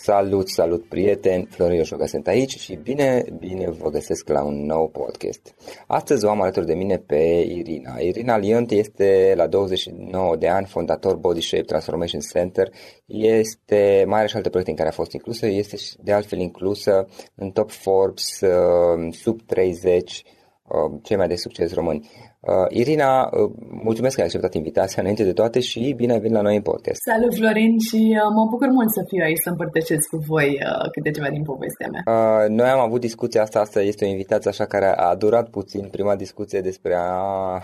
Salut, salut prieteni, Florin Oșoga sunt aici și bine, bine vă găsesc la un nou podcast. Astăzi o am alături de mine pe Irina. Irina Liont este la 29 de ani fondator Body Shape Transformation Center. Este mai are și alte proiecte în care a fost inclusă, este de altfel inclusă în top Forbes uh, sub 30 uh, cei mai de succes români. Uh, Irina, uh, mulțumesc că ai acceptat invitația înainte de toate și bine ai venit la noi în podcast. Salut Florin și uh, mă bucur mult să fiu aici să împărtășesc cu voi uh, câte ceva din povestea mea. Uh, noi am avut discuția asta, asta este o invitație așa care a durat puțin, prima discuție despre a,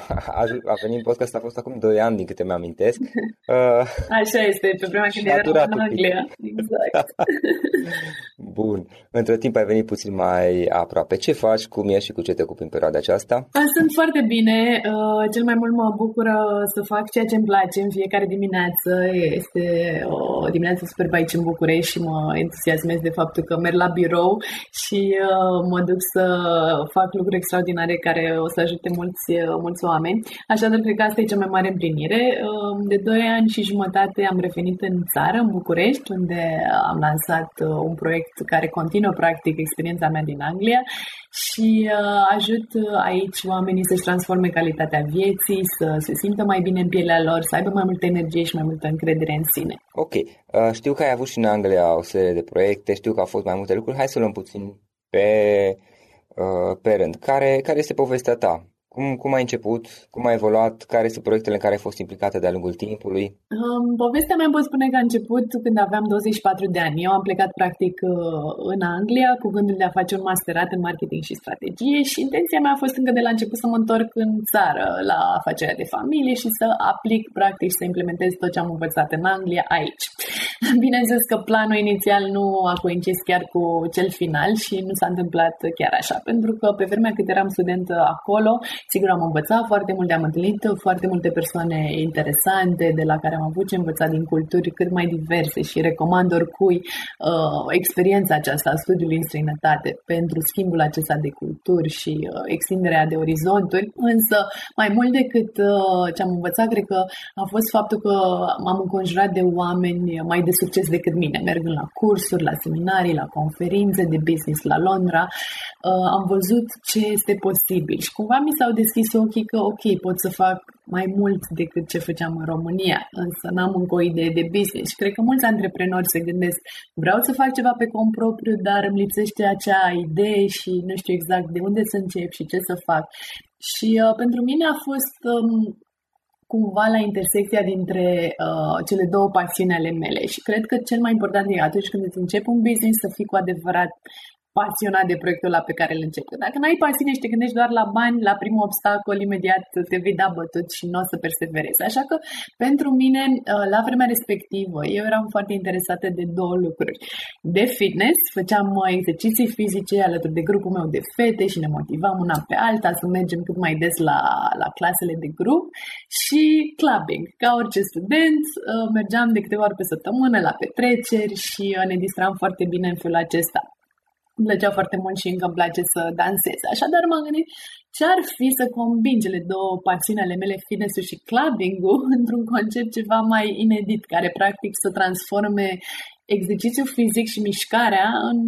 a, a venit în podcast a fost acum 2 ani din câte mi-amintesc. Uh, așa este, pe prima când eram în Anglia. Exact. Bun. Între timp ai venit puțin mai aproape. Ce faci, cum ești și cu ce te ocupi în perioada aceasta? Sunt foarte bine uh, cel mai mult mă bucură să fac ceea ce îmi place în fiecare dimineață. Este o dimineață super aici în București și mă entuziasmez de faptul că merg la birou și uh, mă duc să fac lucruri extraordinare care o să ajute mulți, uh, mulți oameni. Așadar, cred că asta e cea mai mare împlinire. Uh, de 2 ani și jumătate am revenit în țară, în București, unde am lansat uh, un proiect care continuă practic experiența mea din Anglia și uh, ajut aici oamenii să-și transforme calitatea vieții, să se simtă mai bine în pielea lor, să aibă mai multă energie și mai multă încredere în sine. Ok. Uh, știu că ai avut și în Anglia o serie de proiecte, știu că au fost mai multe lucruri. Hai să luăm puțin pe, uh, pe rând. Care, care este povestea ta? Cum, cum ai început? Cum ai evoluat? Care sunt proiectele în care ai fost implicată de-a lungul timpului? Um, povestea mea pot spune că a început când aveam 24 de ani. Eu am plecat practic uh, în Anglia cu gândul de a face un masterat în marketing și strategie și intenția mea a fost încă de la început să mă întorc în țară la afacerea de familie și să aplic practic să implementez tot ce am învățat în Anglia aici. Bineînțeles că planul inițial nu a coincis chiar cu cel final și nu s-a întâmplat chiar așa, pentru că pe vremea cât eram student acolo, Sigur, am învățat foarte multe, am întâlnit foarte multe persoane interesante de la care am avut ce învăța din culturi cât mai diverse și recomand oricui uh, experiența aceasta a studiului în străinătate pentru schimbul acesta de culturi și uh, extinderea de orizonturi, însă mai mult decât uh, ce am învățat, cred că a fost faptul că m-am înconjurat de oameni mai de succes decât mine, mergând la cursuri, la seminarii, la conferințe de business la Londra, uh, am văzut ce este posibil. Și cumva mi s-au deschis ochii că ok, pot să fac mai mult decât ce făceam în România, însă n-am încă o idee de business și cred că mulți antreprenori se gândesc vreau să fac ceva pe cont propriu, dar îmi lipsește acea idee și nu știu exact de unde să încep și ce să fac. Și uh, pentru mine a fost um, cumva la intersecția dintre uh, cele două pasiuni ale mele și cred că cel mai important e atunci când îți începi un business să fii cu adevărat pasionat de proiectul la pe care îl începi. Dacă nu ai pasiune și te gândești doar la bani, la primul obstacol, imediat te vei da bătut și nu o să perseverezi. Așa că, pentru mine, uh, la vremea respectivă, eu eram foarte interesată de două lucruri. De fitness, făceam uh, exerciții fizice alături de grupul meu de fete și ne motivam una pe alta să mergem cât mai des la, la clasele de grup și clubbing. Ca orice student, uh, mergeam de câteva ori pe săptămână la petreceri și ne distram foarte bine în felul acesta. Îmi plăcea foarte mult și încă îmi place să dansez. Așadar m-am gândit ce ar fi să combin cele două pasiuni ale mele, fitness și clubbing-ul, într-un concept ceva mai inedit, care practic să transforme exercițiul fizic și mișcarea în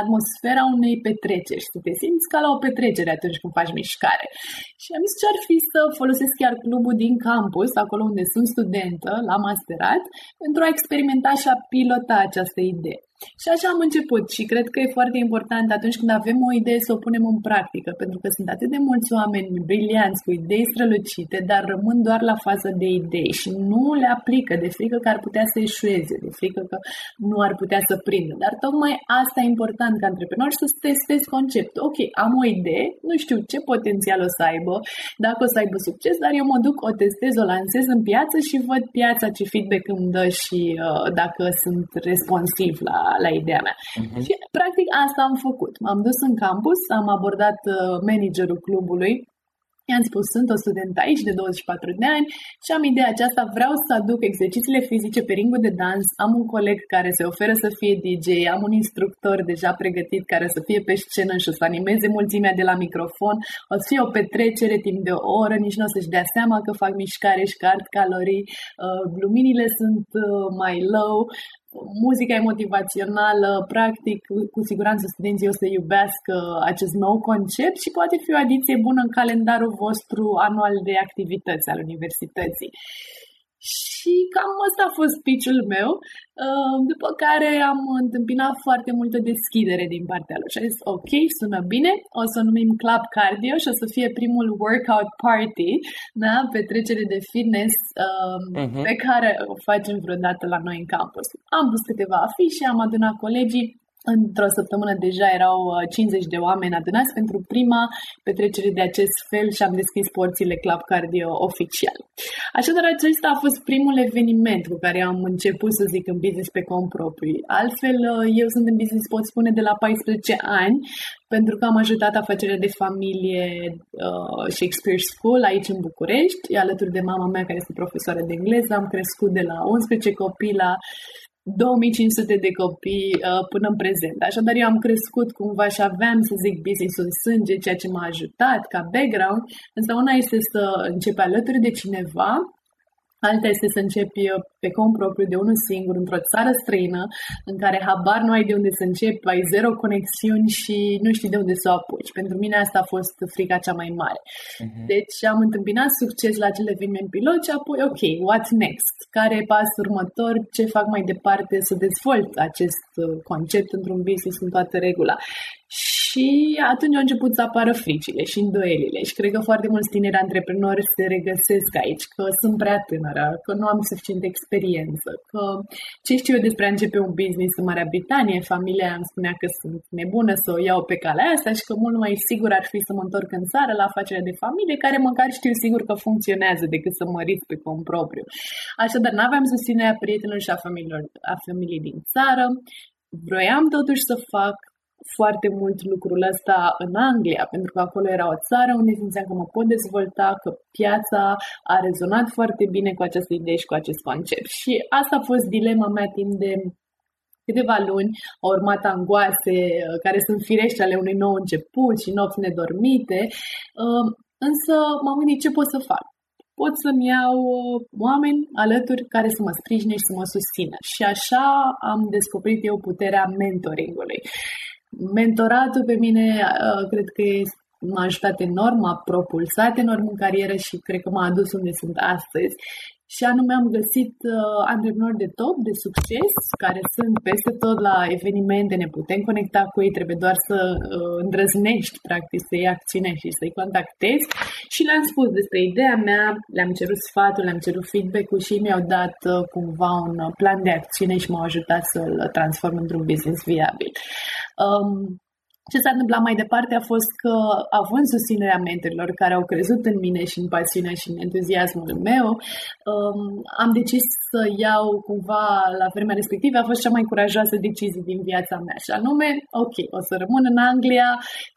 atmosfera unei petreceri, să te simți ca la o petrecere atunci când faci mișcare. Și am zis ce ar fi să folosesc chiar clubul din campus, acolo unde sunt studentă, la masterat, pentru a experimenta și a pilota această idee. Și așa am început și cred că e foarte important atunci când avem o idee să o punem în practică, pentru că sunt atât de mulți oameni brilianți cu idei strălucite, dar rămân doar la fază de idei și nu le aplică de frică că ar putea să eșueze, de frică că nu ar putea să prindă. Dar tocmai asta e important ca antreprenor să testezi conceptul. Ok, am o idee, nu știu ce potențial o să aibă, dacă o să aibă succes, dar eu mă duc, o testez, o lansez în piață și văd piața ce feedback îmi dă și uh, dacă sunt responsiv la la, ideea mea. Uh-huh. Și practic asta am făcut. M-am dus în campus, am abordat uh, managerul clubului I-am spus, sunt o student aici de 24 de ani și am ideea aceasta, vreau să aduc exercițiile fizice pe ringul de dans, am un coleg care se oferă să fie DJ, am un instructor deja pregătit care să fie pe scenă și o să animeze mulțimea de la microfon, o să fie o petrecere timp de o oră, nici nu o să-și dea seama că fac mișcare și că ard calorii, uh, luminile sunt uh, mai low, muzica e motivațională, practic, cu siguranță studenții o să iubească acest nou concept și poate fi o adiție bună în calendarul vostru anual de activități al universității. Și cam ăsta a fost pitch-ul meu, uh, după care am întâmpinat foarte multă deschidere din partea lor și a zis, ok, sună bine, o să numim Club Cardio și o să fie primul workout party, da? petrecere de fitness uh-huh. pe care o facem vreodată la noi în campus. Am pus câteva afișe, am adunat colegii, Într-o săptămână deja erau 50 uh, de oameni adunați pentru prima petrecere de acest fel și am deschis porțile Club Cardio oficial. Așadar, acesta a fost primul eveniment cu care am început să zic în business pe cont propriu. Altfel, uh, eu sunt în business, pot spune, de la 14 ani, pentru că am ajutat afacerea de familie uh, Shakespeare School aici în București, alături de mama mea care este profesoară de engleză. Am crescut de la 11 copii la 2500 de copii uh, până în prezent. Așadar, eu am crescut cumva și aveam, să zic, business în sânge, ceea ce m-a ajutat ca background, însă una este să începi alături de cineva Alta este să începi uh, pe cont propriu de unul singur, într-o țară străină, în care habar nu ai de unde să începi, ai zero conexiuni și nu știi de unde să o apuci. Pentru mine asta a fost frica cea mai mare. Uh-huh. Deci am întâmpinat succes la acel eveniment pilot și apoi, ok, what next? Care e pasul următor? Ce fac mai departe să dezvolt acest uh, concept într-un business în toată regula? Și atunci au început să apară fricile și îndoielile și cred că foarte mulți tineri antreprenori se regăsesc aici, că sunt prea tânără, că nu am suficient experiență, că ce știu eu despre a începe un business în Marea Britanie, familia îmi spunea că sunt nebună să o iau pe calea asta și că mult mai sigur ar fi să mă întorc în țară la afacerea de familie, care măcar știu sigur că funcționează decât să mă risc pe cont propriu. Așadar, nu aveam susținerea prietenilor și a familiilor, a familiei din țară, Vroiam totuși să fac foarte mult lucrul ăsta în Anglia, pentru că acolo era o țară unde simțeam că mă pot dezvolta, că piața a rezonat foarte bine cu această idee și cu acest concept. Și asta a fost dilema mea timp de câteva luni, au urmat angoase uh, care sunt firești ale unui nou început și nopți nedormite, uh, însă m-am gândit ce pot să fac pot să-mi iau uh, oameni alături care să mă sprijine și să mă susțină. Și așa am descoperit eu puterea mentoringului. Mentoratul pe mine uh, cred că m-a ajutat enorm, m-a propulsat enorm în carieră și cred că m-a adus unde sunt astăzi și anume am găsit uh, antreprenori de top, de succes, care sunt peste tot la evenimente, ne putem conecta cu ei, trebuie doar să uh, îndrăznești, practic, să iei acțiune și să-i contactezi. Și le-am spus despre ideea mea, le-am cerut sfatul, le-am cerut feedback-ul și mi-au dat uh, cumva un plan de acțiune și m-au ajutat să-l transform într-un business viabil. Um, ce s-a întâmplat mai departe a fost că, având susținerea mentorilor care au crezut în mine și în pasiunea și în entuziasmul meu, um, am decis să iau cumva la vremea respectivă, a fost cea mai curajoasă decizie din viața mea și anume, ok, o să rămân în Anglia,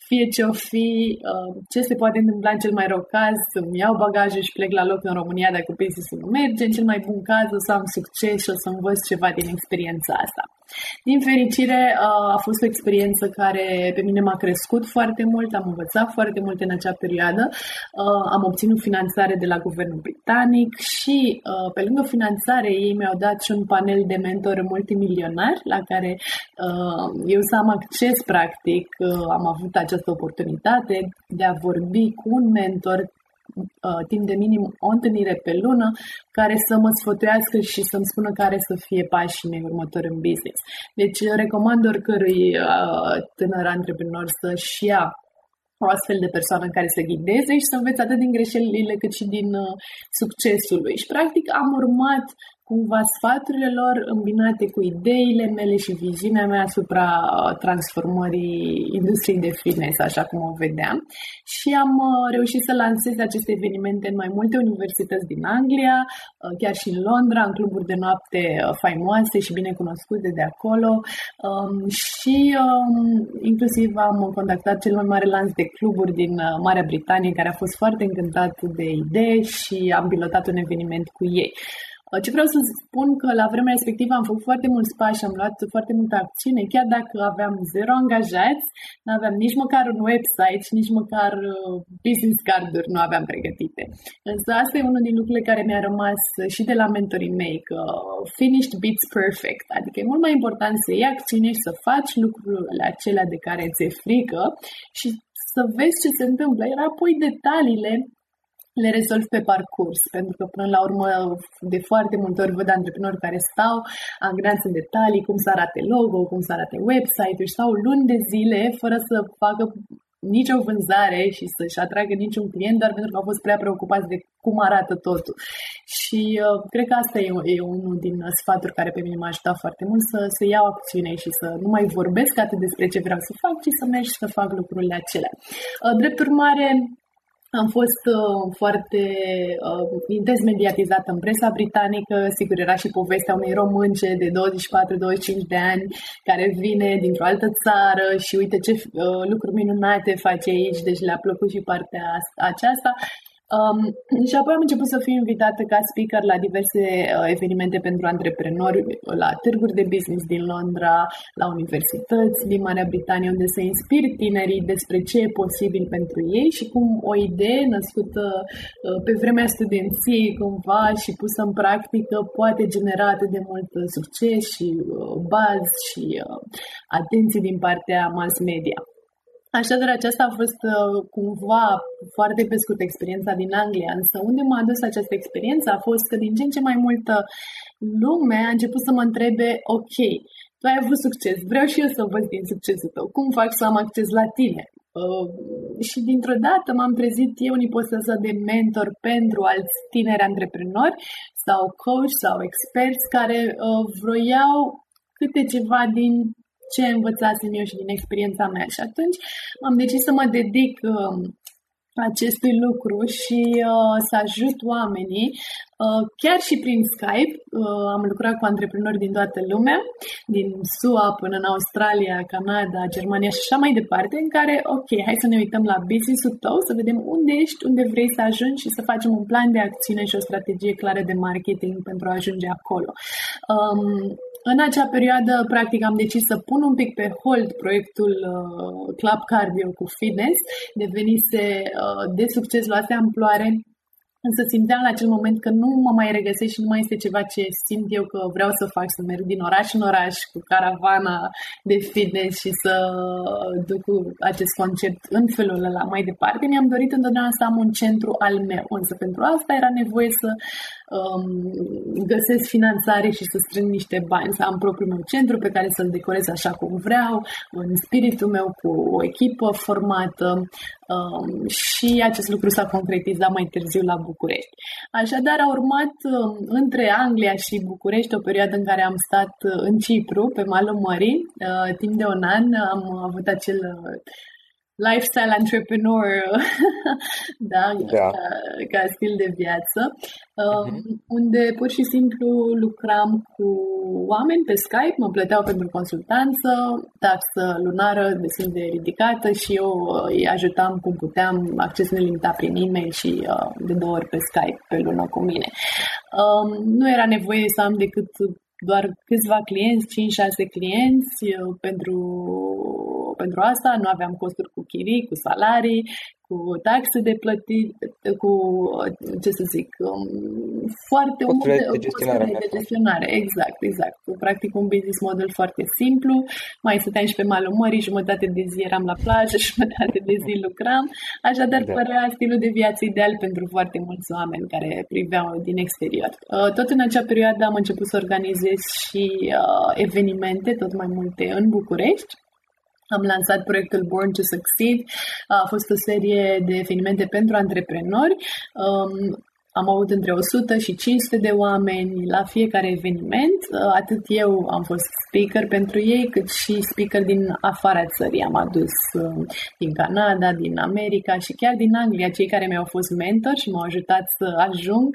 fie ce o fi, um, ce se poate întâmpla în cel mai rău caz, să-mi iau bagaje și plec la loc în România dacă business nu merge, în cel mai bun caz o să am succes și o să învăț ceva din experiența asta. Din fericire, a fost o experiență care pe mine m-a crescut foarte mult, am învățat foarte mult în acea perioadă, am obținut finanțare de la guvernul britanic și pe lângă finanțare ei mi-au dat și un panel de mentor multimilionar la care eu să am acces practic, am avut această oportunitate de a vorbi cu un mentor uh, timp de minim o întâlnire pe lună care să mă sfătuiască și să-mi spună care să fie pașii mei următori în business. Deci recomand oricărui uh, tânăr antreprenor să-și ia o astfel de persoană în care să ghideze și să înveți atât din greșelile cât și din uh, succesul lui. Și practic am urmat cumva sfaturile lor îmbinate cu ideile mele și viziunea mea asupra uh, transformării industriei de fitness, așa cum o vedeam. Și am uh, reușit să lansez aceste evenimente în mai multe universități din Anglia, uh, chiar și în Londra, în cluburi de noapte faimoase și bine cunoscute de acolo. Um, și um, inclusiv am contactat cel mai mare lanț de cluburi din Marea Britanie, care a fost foarte încântat de idee și am pilotat un eveniment cu ei. Ce vreau să spun că la vremea respectivă am făcut foarte mulți pași, am luat foarte multă acțiune, chiar dacă aveam zero angajați, nu aveam nici măcar un website și nici măcar uh, business card-uri nu aveam pregătite. Însă asta e unul din lucrurile care mi-a rămas și de la mentorii mei, că finished beats perfect, adică e mult mai important să iei acțiune și să faci lucrurile acelea de care ți-e frică și să vezi ce se întâmplă. Iar apoi detaliile le rezolv pe parcurs, pentru că până la urmă de foarte multe ori văd antreprenori care stau angreați în detalii, cum să arate logo, cum să arate website-ul și stau luni de zile fără să facă nicio vânzare și să-și atragă niciun client doar pentru că au fost prea preocupați de cum arată totul. Și uh, cred că asta e, e unul din sfaturi care pe mine m-a ajutat foarte mult să, să iau acțiune și să nu mai vorbesc atât despre ce vreau să fac, ci să merg și să fac lucrurile acelea. Uh, drept urmare, am fost uh, foarte uh, intens mediatizată în presa britanică, sigur era și povestea unei românce de 24-25 de ani care vine dintr-o altă țară și uite ce uh, lucruri minunate face aici, deci le-a plăcut și partea aceasta. Um, și apoi am început să fiu invitată ca speaker la diverse uh, evenimente pentru antreprenori, la târguri de business din Londra, la universități din Marea Britanie, unde să inspir tinerii despre ce e posibil pentru ei și cum o idee născută uh, pe vremea studenției cumva și pusă în practică poate genera atât de mult succes și uh, baz și uh, atenție din partea mass media. Așadar, aceasta a fost uh, cumva foarte pe scurt experiența din Anglia, însă unde m-a adus această experiență a fost că din ce în ce mai multă lume a început să mă întrebe, ok, tu ai avut succes, vreau și eu să văd din succesul tău, cum fac să am acces la tine? Uh, și dintr-o dată m-am trezit eu în ipostasa de mentor pentru alți tineri antreprenori sau coach sau experți care uh, vroiau câte ceva din ce învățasem eu și din experiența mea. Și atunci am decis să mă dedic uh, acestui lucru și uh, să ajut oamenii uh, chiar și prin Skype. Uh, am lucrat cu antreprenori din toată lumea, din SUA până în Australia, Canada, Germania și așa mai departe, în care, ok, hai să ne uităm la business-ul tău, să vedem unde ești, unde vrei să ajungi și să facem un plan de acțiune și o strategie clară de marketing pentru a ajunge acolo. Um, în acea perioadă, practic, am decis să pun un pic pe hold proiectul uh, Club Cardio cu fitness. Devenise uh, de succes, luase amploare Însă simțeam la acel moment că nu mă mai regăsesc și nu mai este ceva ce simt eu că vreau să fac, să merg din oraș în oraș cu caravana de fitness și să duc acest concept în felul ăla mai departe. Mi-am dorit întotdeauna să am un centru al meu, însă pentru asta era nevoie să um, găsesc finanțare și să strâng niște bani, să am propriul meu centru pe care să-l decorez așa cum vreau, în spiritul meu cu o echipă formată um, și acest lucru s-a concretizat mai târziu la București. Așadar a urmat um, între Anglia și București o perioadă în care am stat uh, în Cipru, pe malul mării, uh, timp de un an am avut acel uh, lifestyle entrepreneur, da, da. Ca, ca stil de viață, uh-huh. unde pur și simplu lucram cu oameni pe Skype, mă plăteau pentru consultanță, taxă lunară destul de ridicată și eu uh, îi ajutam cum puteam, acces nelimitat prin e-mail și uh, de două ori pe Skype pe lună cu mine. Um, nu era nevoie să am decât doar câțiva clienți, 5-6 clienți uh, pentru pentru asta, nu aveam costuri cu chirii, cu salarii, cu taxe de plătit, cu, ce să zic, um, foarte multe de gestionare. de gestionare. Exact, exact. Practic un business model foarte simplu. Mai stăteam și pe malul mării, jumătate de zi eram la plajă, jumătate de zi lucram. Așadar, da. părea stilul de viață ideal pentru foarte mulți oameni care priveau din exterior. Uh, tot în acea perioadă am început să organizez și uh, evenimente, tot mai multe în București am lansat proiectul Born to Succeed. A fost o serie de evenimente pentru antreprenori. Um, am avut între 100 și 500 de oameni la fiecare eveniment. Uh, atât eu am fost speaker pentru ei, cât și speaker din afara țării. Am adus uh, din Canada, din America și chiar din Anglia, cei care mi-au fost mentor și m-au ajutat să ajung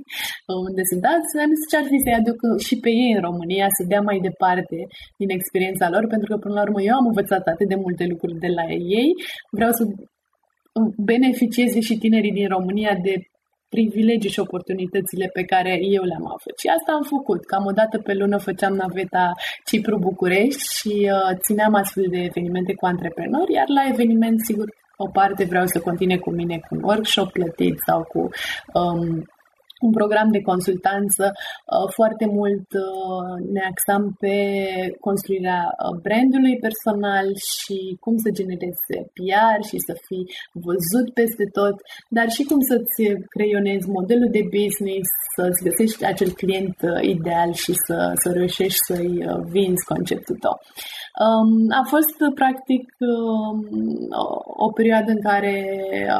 unde sunt azi. Am zis ce ar fi să-i aduc și pe ei în România, să dea mai departe din experiența lor, pentru că până la urmă eu am învățat atât de multe lucruri de la ei. Vreau să beneficieze și tinerii din România de privilegii și oportunitățile pe care eu le-am avut. Și asta am făcut. Cam o dată pe lună făceam naveta Cipru-București și uh, țineam astfel de evenimente cu antreprenori, iar la eveniment, sigur, o parte vreau să continue cu mine cu un workshop plătit sau cu um, un program de consultanță. Uh, foarte mult uh, ne axam pe construirea uh, brandului personal și cum să genereze PR și să fii văzut peste tot, dar și cum să-ți creionezi modelul de business, să-ți găsești acel client ideal și să, să reușești să-i vinzi conceptul tău. Um, a fost practic um, o, o perioadă în care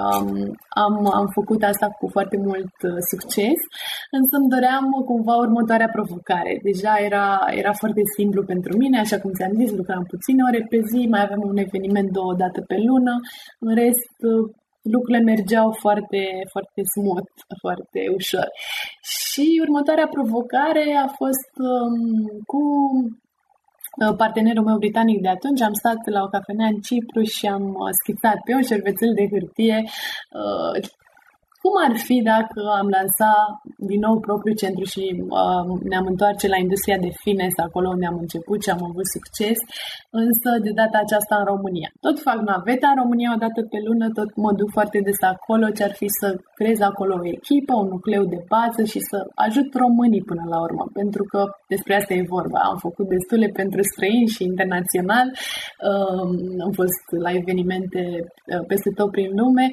um, am, am făcut asta cu foarte mult uh, succes, însă îmi doream cumva următoarea provocare. Deja era, era foarte simplu pentru mine, așa cum ți-am zis, lucram puține ore pe zi, mai aveam un eveniment două dată pe lună, în rest uh, lucrurile mergeau foarte, foarte smooth, foarte ușor. Și următoarea provocare a fost um, cu Uh, partenerul meu britanic de atunci, am stat la o cafenea în Cipru și am uh, schițat pe un șervețel de hârtie uh, cum ar fi dacă am lansat din nou propriul centru și uh, ne-am întoarce la industria de fitness, acolo unde am început și am avut succes, însă de data aceasta în România. Tot fac naveta în România o dată pe lună, tot mă duc foarte des acolo, ce ar fi să creez acolo o echipă, un nucleu de bază și să ajut românii până la urmă, pentru că despre asta e vorba. Am făcut destule pentru străini și internațional, uh, am fost la evenimente uh, peste tot prin lume,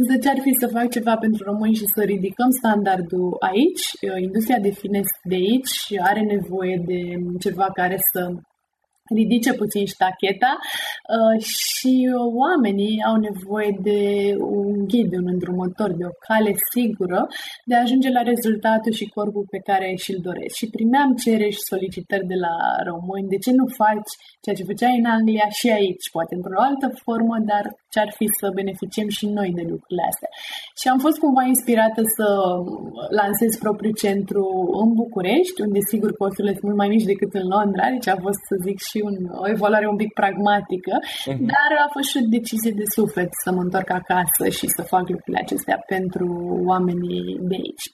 însă ce ar fi să fac ceva pentru români și să ridicăm standardul aici, uh, industria de fitness de aici are nevoie de ceva care să ridice puțin ștacheta. Uh, și oamenii au nevoie de un ghid, un îndrumător, de o cale sigură de a ajunge la rezultatul și corpul pe care și-l doresc. Și primeam cereri și solicitări de la români, de ce nu faci ceea ce făceai în Anglia și aici, poate într-o altă formă, dar ce-ar fi să beneficiem și noi de lucrurile astea. Și am fost cumva inspirată să lansez propriul centru în București, unde sigur costurile sunt mult mai mici decât în Londra, deci a fost, să zic, și un, o evaluare un pic pragmatică, uh-huh. dar a fost și o decizie de suflet să mă întorc acasă și să fac lucrurile acestea pentru oamenii de aici.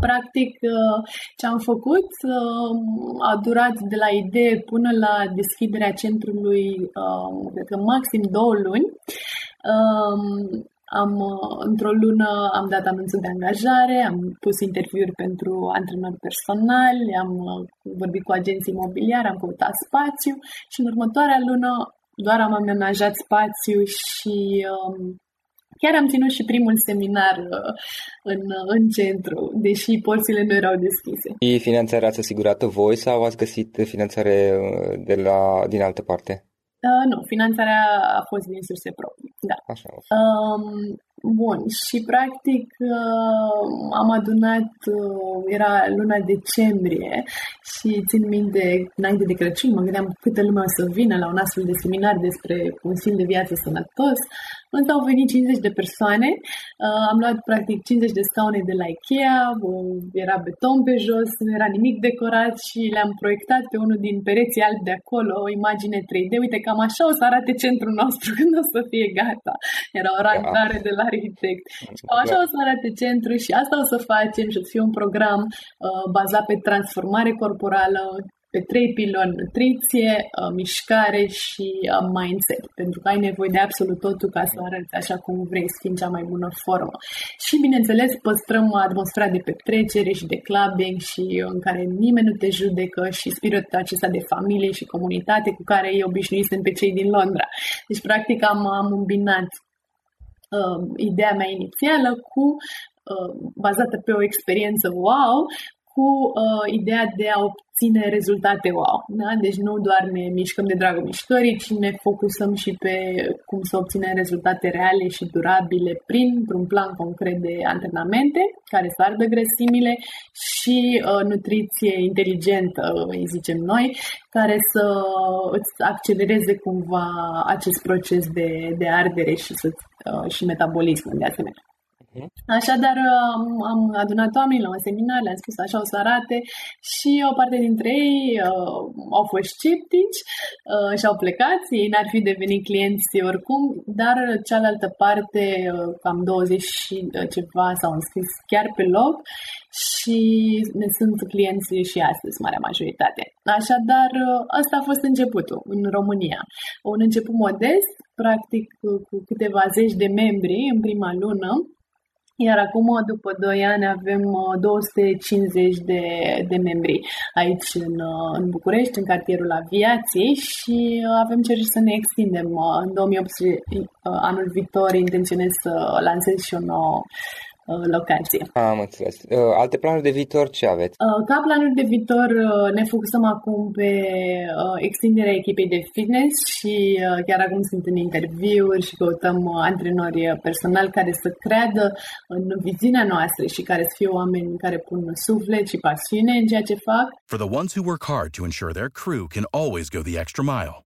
Practic, ce am făcut a durat de la idee până la deschiderea centrului, cred că maxim două luni. Am, într-o lună am dat anunțul de angajare, am pus interviuri pentru antrenori personali, am vorbit cu agenții imobiliari, am căutat spațiu și în următoarea lună doar am amenajat spațiu și um, chiar am ținut și primul seminar uh, în, în centru, deși porțile nu erau deschise. Și finanțarea ați asigurat voi sau ați găsit finanțare uh, de la, din altă parte? Uh, nu, finanțarea a fost din surse proprii, da. Așa. Um, bun, și practic uh, am adunat, uh, era luna decembrie și țin minte, înainte de Crăciun, mă gândeam câtă lume o să vină la un astfel de seminar despre un stil de viață sănătos. Însă au venit 50 de persoane, uh, am luat practic 50 de scaune de la Ikea, era beton pe jos, nu era nimic decorat și le-am proiectat pe unul din pereții albi de acolo, o imagine 3D. Uite, cam așa o să arate centrul nostru când o să fie gata. Era o randare de la arhitect. Așa o să arate centrul și asta o să facem și o să fie un program uh, bazat pe transformare corporală, pe trei piloni, nutriție, uh, mișcare și uh, mindset, pentru că ai nevoie de absolut totul ca să arăți așa cum vrei, să fii în cea mai bună formă. Și, bineînțeles, păstrăm atmosfera de petrecere și de clubbing și în care nimeni nu te judecă și spiritul acesta de familie și comunitate cu care ei obișnuisem pe cei din Londra. Deci, practic, am, am îmbinat uh, ideea mea inițială cu uh, bazată pe o experiență wow, cu uh, ideea de a obține rezultate wow. Da? Deci nu doar ne mișcăm de dragul mișcării, ci ne focusăm și pe cum să obținem rezultate reale și durabile prin un plan concret de antrenamente care să ardă grăsimile și uh, nutriție inteligentă, îi zicem noi, care să îți accelereze cumva acest proces de, de ardere și, să, uh, și metabolismul de asemenea. Mhm. Așadar, am adunat oameni la un seminar, le-am spus așa o să arate și o parte dintre ei uh, au fost sceptici uh, și au plecat, ei n-ar fi devenit clienți oricum, dar cealaltă parte, uh, cam 20 și uh, ceva s-au înscris chiar pe loc și ne sunt clienți și astăzi, marea majoritate. Așadar, uh, ăsta a fost începutul în România. Un început modest, practic cu câteva zeci de membri în prima lună, iar acum, după 2 ani, avem 250 uh, de, de membri aici în, uh, în București, în cartierul aviației și uh, avem cereri să ne extindem. În 2018, anul viitor, intenționez să lansez și o nouă Uh, locație. Am înțeles. Uh, alte planuri de viitor ce aveți? Uh, ca planuri de viitor ne focusăm acum pe extinderea echipei de fitness și chiar acum sunt în interviuri și căutăm antrenori personali care să creadă în viziunea noastră și care să fie oameni care pun suflet și pasiune în ceea ce fac. For the ones who work hard to ensure their crew can always go the extra mile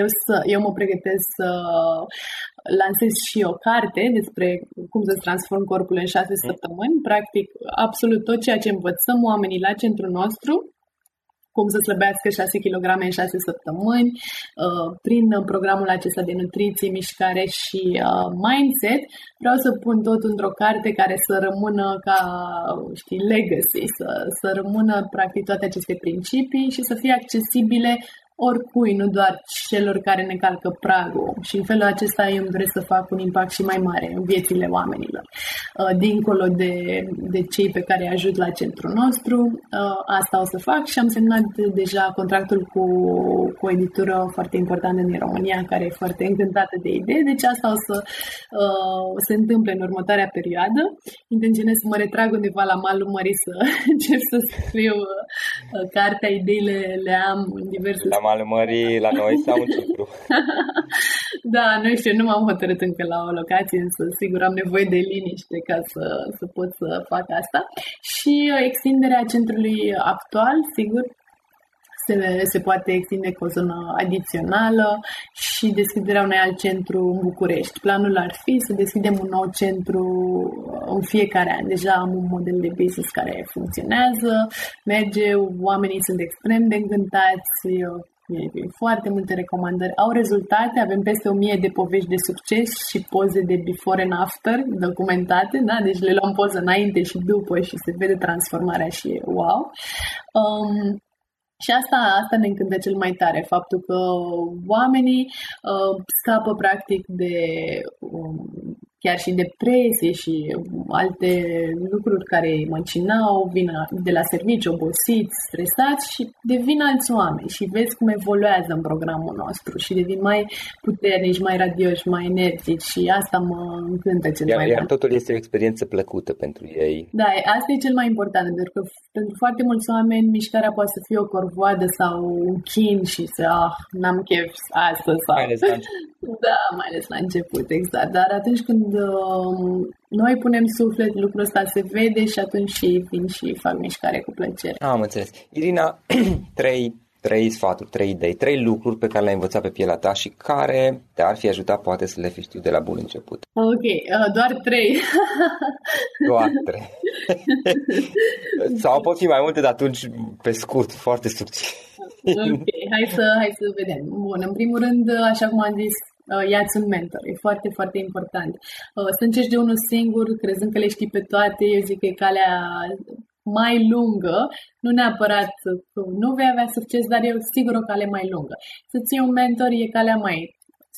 eu, să, eu mă pregătesc să lansez și o carte despre cum să transform corpul în șase săptămâni. Practic, absolut tot ceea ce învățăm oamenii la centrul nostru cum să slăbească 6 kg în 6 săptămâni, uh, prin programul acesta de nutriție, mișcare și uh, mindset. Vreau să pun tot într-o carte care să rămână ca, știi, legacy, să, să rămână practic toate aceste principii și să fie accesibile oricui, nu doar celor care ne calcă pragul. Și în felul acesta eu îmi doresc să fac un impact și mai mare în viețile oamenilor. Uh, dincolo de, de cei pe care îi ajut la centrul nostru, uh, asta o să fac și am semnat deja contractul cu, cu o editură foarte importantă din România, care e foarte încântată de idee, deci asta o să uh, se întâmple în următoarea perioadă. Intenționez să mă retrag undeva la malul mării să încep să scriu uh, cartea, ideile le am în diverse la malul mării la noi sau în Cipru? da, nu știu, nu m-am hotărât încă la o locație, însă sigur am nevoie de liniște ca să, să pot să fac asta. Și uh, extinderea centrului actual, sigur, se, se poate extinde cu o zonă adițională și deschiderea unui alt centru în București. Planul ar fi să deschidem un nou centru uh, în fiecare an. Deja am un model de business care funcționează, merge, oamenii sunt extrem de încântați, foarte multe recomandări, au rezultate, avem peste 1000 de povești de succes și poze de before and after documentate, da? deci le luăm poză înainte și după și se vede transformarea și e wow. Um, și asta, asta ne încântă cel mai tare, faptul că oamenii uh, scapă practic de um, chiar și depresie și alte lucruri care îi măcinau, vin de la serviciu obosiți, stresați și devin alți oameni și vezi cum evoluează în programul nostru și devin mai puternici, mai radioși, mai energici și asta mă încântă cel iar, mai iar totul este o experiență plăcută pentru ei. Da, asta e cel mai important, pentru că pentru foarte mulți oameni mișcarea poate să fie o corvoadă sau un chin și să, ah, n-am chef astăzi sau... Mai ales la da, mai ales la început, exact. Dar atunci când uh, noi punem suflet, lucrul ăsta se vede și atunci și vin și fac mișcare cu plăcere. Am înțeles. Irina, trei, trei sfaturi, trei idei, trei lucruri pe care le-ai învățat pe pielea ta și care te-ar fi ajutat poate să le fi știut de la bun început. Ok, uh, doar trei. doar trei. Sau pot fi mai multe, dar atunci pe scurt, foarte subțire. ok, hai să, hai să vedem. Bun, în primul rând, așa cum am zis, uh, ia-ți un mentor. E foarte, foarte important. Uh, să încerci de unul singur, crezând că le știi pe toate, eu zic că e calea mai lungă, nu neapărat că nu vei avea succes, dar e sigur o cale mai lungă. Să ții un mentor e calea mai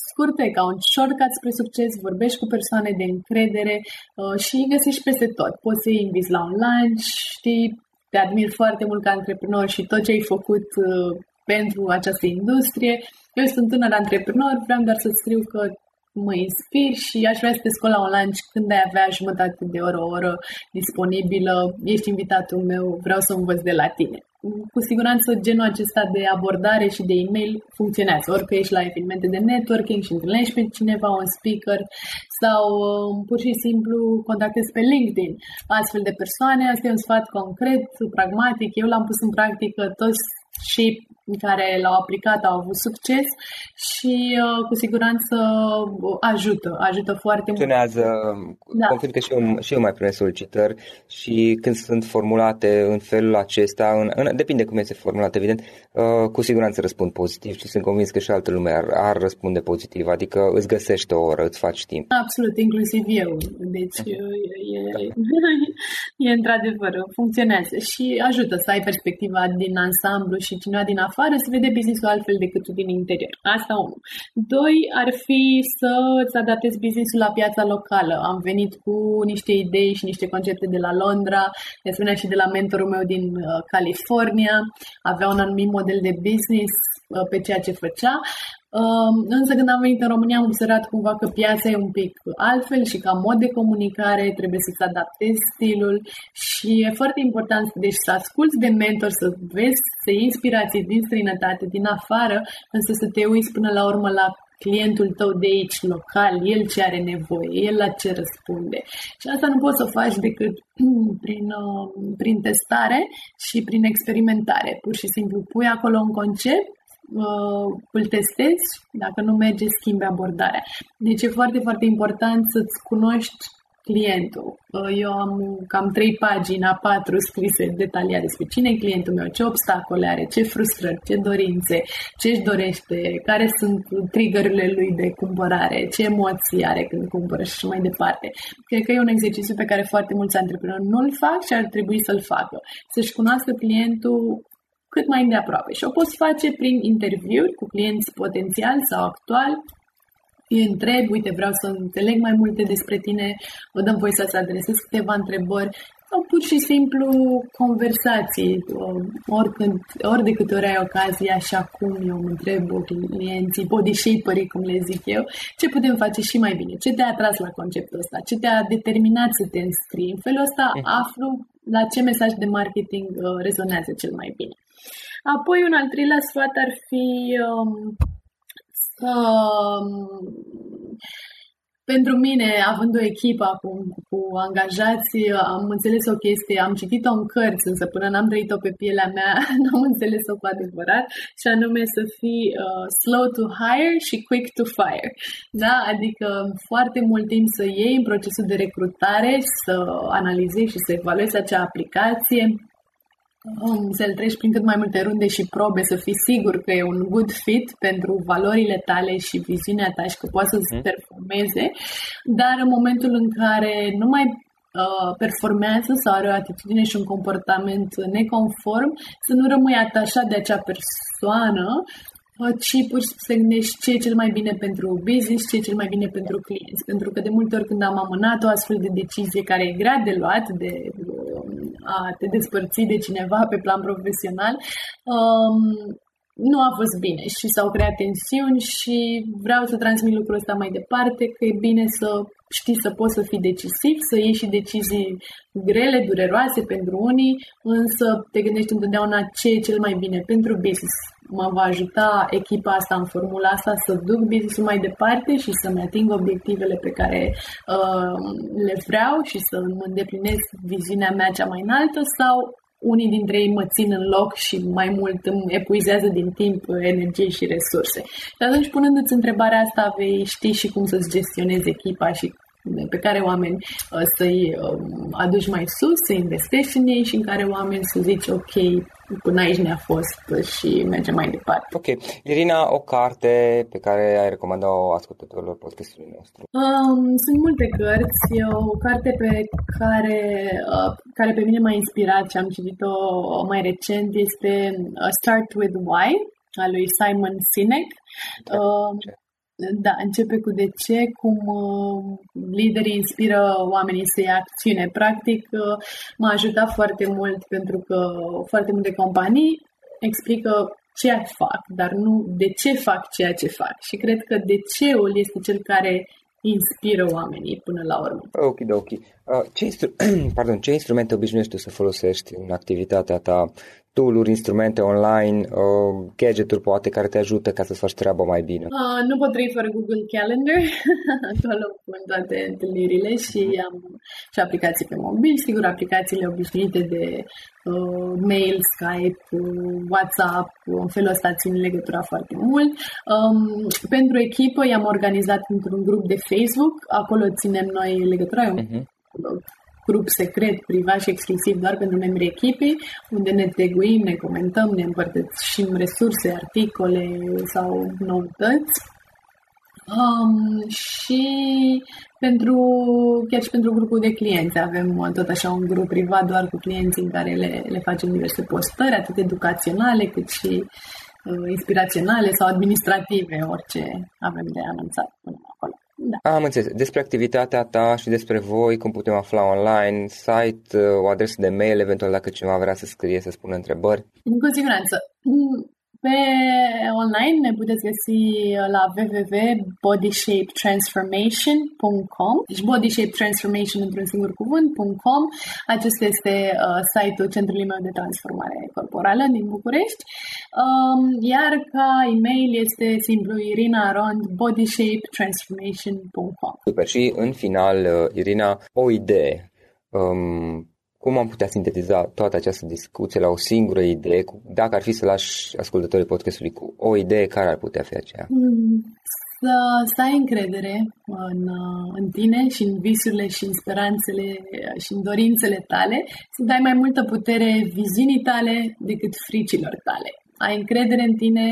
scurtă, ca un shortcut spre succes, vorbești cu persoane de încredere uh, și găsești peste tot. Poți să-i inviți la un lunch, știi, te admir foarte mult ca antreprenor și tot ce ai făcut uh, pentru această industrie. Eu sunt tânăr antreprenor, vreau doar să scriu că mă inspir și aș vrea să te scol la un lunch când ai avea jumătate de oră, o oră disponibilă, ești invitatul meu, vreau să învăț de la tine. Cu siguranță genul acesta de abordare și de e-mail funcționează, orică ești la evenimente de networking și întâlnești pe cineva, un speaker sau um, pur și simplu contactezi pe LinkedIn astfel de persoane. Asta e un sfat concret, pragmatic. Eu l-am pus în practică toți și care l-au aplicat au avut succes și uh, cu siguranță ajută, ajută foarte mult. Funcționează, da. confirm că și eu, și eu mai primesc solicitări și când sunt formulate în felul acesta, în, în, depinde cum este formulat, evident, uh, cu siguranță răspund pozitiv și sunt convins că și altă lume ar, ar răspunde pozitiv, adică îți găsești o oră, îți faci timp. Absolut, inclusiv eu. Deci mhm. e, e, e într-adevăr, funcționează și ajută să ai perspectiva din ansamblu și cineva din afară afară, se vede business-ul altfel decât din interior. Asta unul. Doi, ar fi să îți adaptezi business-ul la piața locală. Am venit cu niște idei și niște concepte de la Londra, de asemenea și de la mentorul meu din uh, California. Avea un anumit model de business uh, pe ceea ce făcea. Um, însă când am venit în România am observat cumva că piața e un pic altfel și ca mod de comunicare trebuie să-ți adaptezi stilul și e foarte important deci, să asculți de mentor, să vezi, să iei inspirații din străinătate, din afară, însă să te uiți până la urmă la clientul tău de aici, local, el ce are nevoie, el la ce răspunde. Și asta nu poți să o faci decât prin, uh, prin testare și prin experimentare. Pur și simplu pui acolo un concept uh, îl testezi, dacă nu merge, schimbi abordarea. Deci e foarte, foarte important să-ți cunoști clientul. Uh, eu am cam trei pagini, a patru scrise detaliat despre cine e clientul meu, ce obstacole are, ce frustrări, ce dorințe, ce își dorește, care sunt triggerurile lui de cumpărare, ce emoții are când cumpără și așa mai departe. Cred că e un exercițiu pe care foarte mulți antreprenori nu-l fac și ar trebui să-l facă. Să-și cunoască clientul cât mai îndeaproape. Și o poți face prin interviuri cu clienți potențiali sau actuali, îi întreb, uite, vreau să înțeleg mai multe despre tine, vă dăm voie să-ți adresez câteva întrebări sau pur și simplu conversații, oricând, ori de câte ori ai ocazia și acum eu îmi întreb clienții, body shaper cum le zic eu, ce putem face și mai bine, ce te-a atras la conceptul ăsta, ce te-a determinat să te înscrii. În felul ăsta mhm. aflu la ce mesaj de marketing uh, rezonează cel mai bine. Apoi, un al treilea sfat ar fi um, să pentru mine, având o echipă acum cu angajați, am înțeles o chestie, am citit-o în cărți, însă până n-am trăit-o pe pielea mea, n-am înțeles-o cu adevărat, și anume să fii uh, slow to hire și quick to fire. Da? Adică foarte mult timp să iei în procesul de recrutare, să analizezi și să evaluezi acea aplicație, um, să-l treci prin cât mai multe runde și probe, să fii sigur că e un good fit pentru valorile tale și viziunea ta și că poate să-ți mm. performeze, dar în momentul în care nu mai uh, performează sau are o atitudine și un comportament neconform, să nu rămâi atașat de acea persoană, ci pur și simplu să gândești ce e cel mai bine pentru business, ce e cel mai bine pentru clienți. Pentru că de multe ori când am amânat o astfel de decizie care e grea de luat, de a te despărți de cineva pe plan profesional, um, nu a fost bine și s-au creat tensiuni și vreau să transmit lucrul ăsta mai departe, că e bine să știi să poți să fii decisiv, să ieși și decizii grele, dureroase pentru unii, însă te gândești întotdeauna ce e cel mai bine pentru business. Mă va ajuta echipa asta în formula asta să duc business mai departe și să-mi ating obiectivele pe care uh, le vreau și să îmi îndeplinesc viziunea mea cea mai înaltă sau unii dintre ei mă țin în loc și mai mult îmi epuizează din timp, energie și resurse. Și atunci, punându-ți întrebarea asta, vei ști și cum să-ți gestionezi echipa și pe care oameni uh, să-i um, aduci mai sus, să investești în ei și în care oameni să zici ok, până aici ne-a fost și mergem mai departe. Ok. Irina, o carte pe care ai recomandat-o ascultătorilor podcastului nostru? Um, sunt multe cărți. O carte pe care, uh, care pe mine m-a inspirat și am citit-o mai recent este uh, Start with Why a lui Simon Sinek. Uh, da, începe cu de ce, cum uh, liderii inspiră oamenii să ia acțiune. Practic, uh, m-a ajutat foarte mult pentru că foarte multe companii explică ce fac, dar nu de ce fac ceea ce fac. Și cred că de ceul este cel care inspiră oamenii până la urmă. Ok, ok. Uh, ce, instru- Pardon, ce instrumente obișnuiești să folosești în activitatea ta? Tool-uri, instrumente online, uh, gadget-uri poate care te ajută ca să-ți faci treaba mai bine? Uh, nu pot trăi fără Google Calendar, acolo pun toate întâlnirile și am și aplicații pe mobil, sigur aplicațiile obișnuite de uh, mail, Skype, uh, WhatsApp, în felul ăsta țin legătura foarte mult. Um, pentru echipă i-am organizat într-un grup de Facebook, acolo ținem noi legătura, uh-huh grup secret, privat și exclusiv doar pentru membrii echipei, unde ne teguim, ne comentăm, ne împărtășim resurse, articole sau noutăți. Um, și pentru, chiar și pentru grupul de clienți avem tot așa un grup privat doar cu clienții în care le, le facem diverse postări, atât educaționale cât și uh, inspiraționale sau administrative, orice avem de anunțat până acolo. Da. Am înțeles. Despre activitatea ta și despre voi, cum putem afla online, site, uh, o adresă de mail, eventual dacă cineva vrea să scrie, să spună întrebări. Cu siguranță. Mm, pe online ne puteți găsi la www.bodyshapetransformation.com Deci Body Shape Transformation într-un singur cuvânt.com Acesta este uh, site-ul Centrului meu de transformare corporală din București. Um, Iar ca e-mail este simplu Irina Rond bodyshapetransformation.com Super. Și în final uh, Irina o idee. Um, cum am putea sintetiza toată această discuție la o singură idee, dacă ar fi să lași ascultătorii podcastului cu o idee, care ar putea fi aceea? Mm, să, să ai încredere în, în tine și în visurile și în speranțele și în dorințele tale, să dai mai multă putere viziunii tale decât fricilor tale. Ai încredere în tine,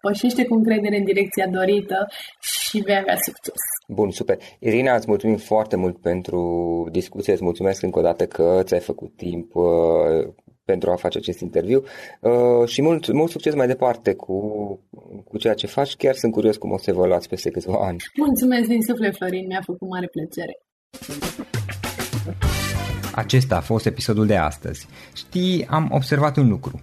pășește cu încredere în direcția dorită și vei avea succes. Bun, super. Irina, îți mulțumim foarte mult pentru discuție, îți mulțumesc încă o dată că ți-ai făcut timp uh, pentru a face acest interviu uh, și mult, mult succes mai departe cu, cu ceea ce faci. Chiar sunt curios cum o să evoluați peste câțiva ani. Mulțumesc din suflet, Florin, mi-a făcut mare plăcere. Acesta a fost episodul de astăzi. Știi, am observat un lucru.